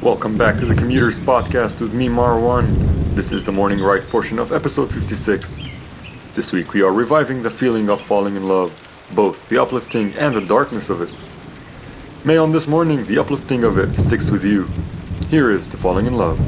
Welcome back to the Commuters Podcast with me, Marwan. This is the morning ride portion of episode 56. This week we are reviving the feeling of falling in love, both the uplifting and the darkness of it. May on this morning the uplifting of it sticks with you. Here is to falling in love.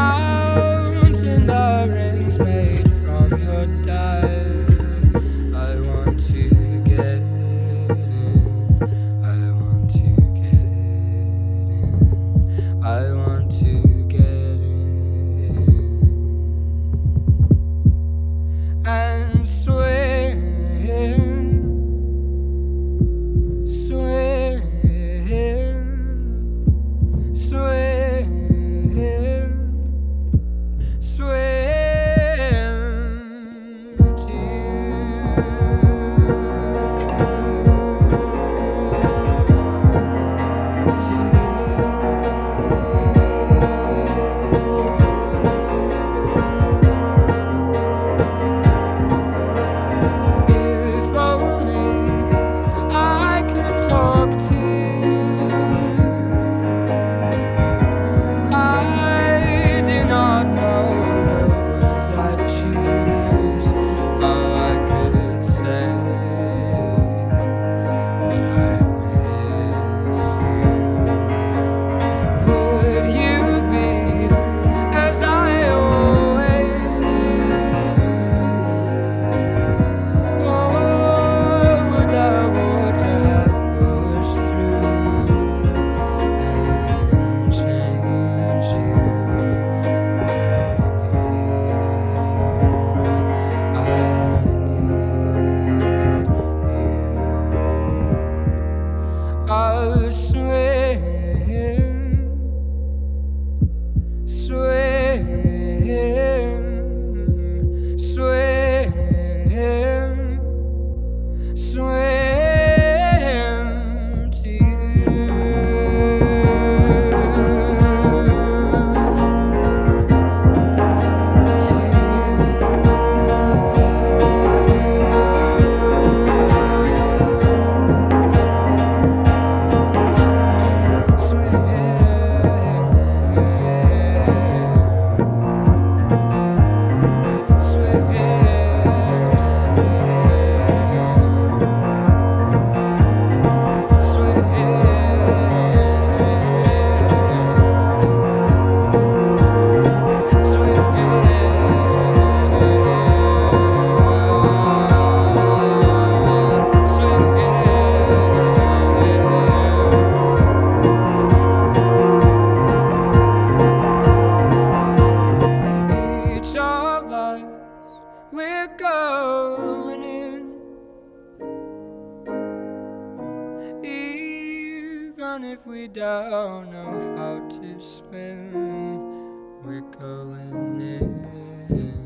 time. drown if we don't know how to swim. We're going in.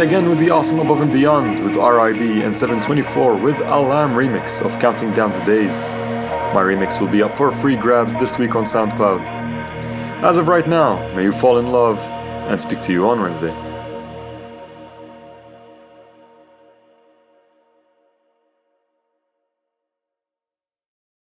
Again with the awesome Above and Beyond with RIB and Seven24 with Allam remix of Counting Down the Days. My remix will be up for free grabs this week on SoundCloud. As of right now, may you fall in love and speak to you on Wednesday.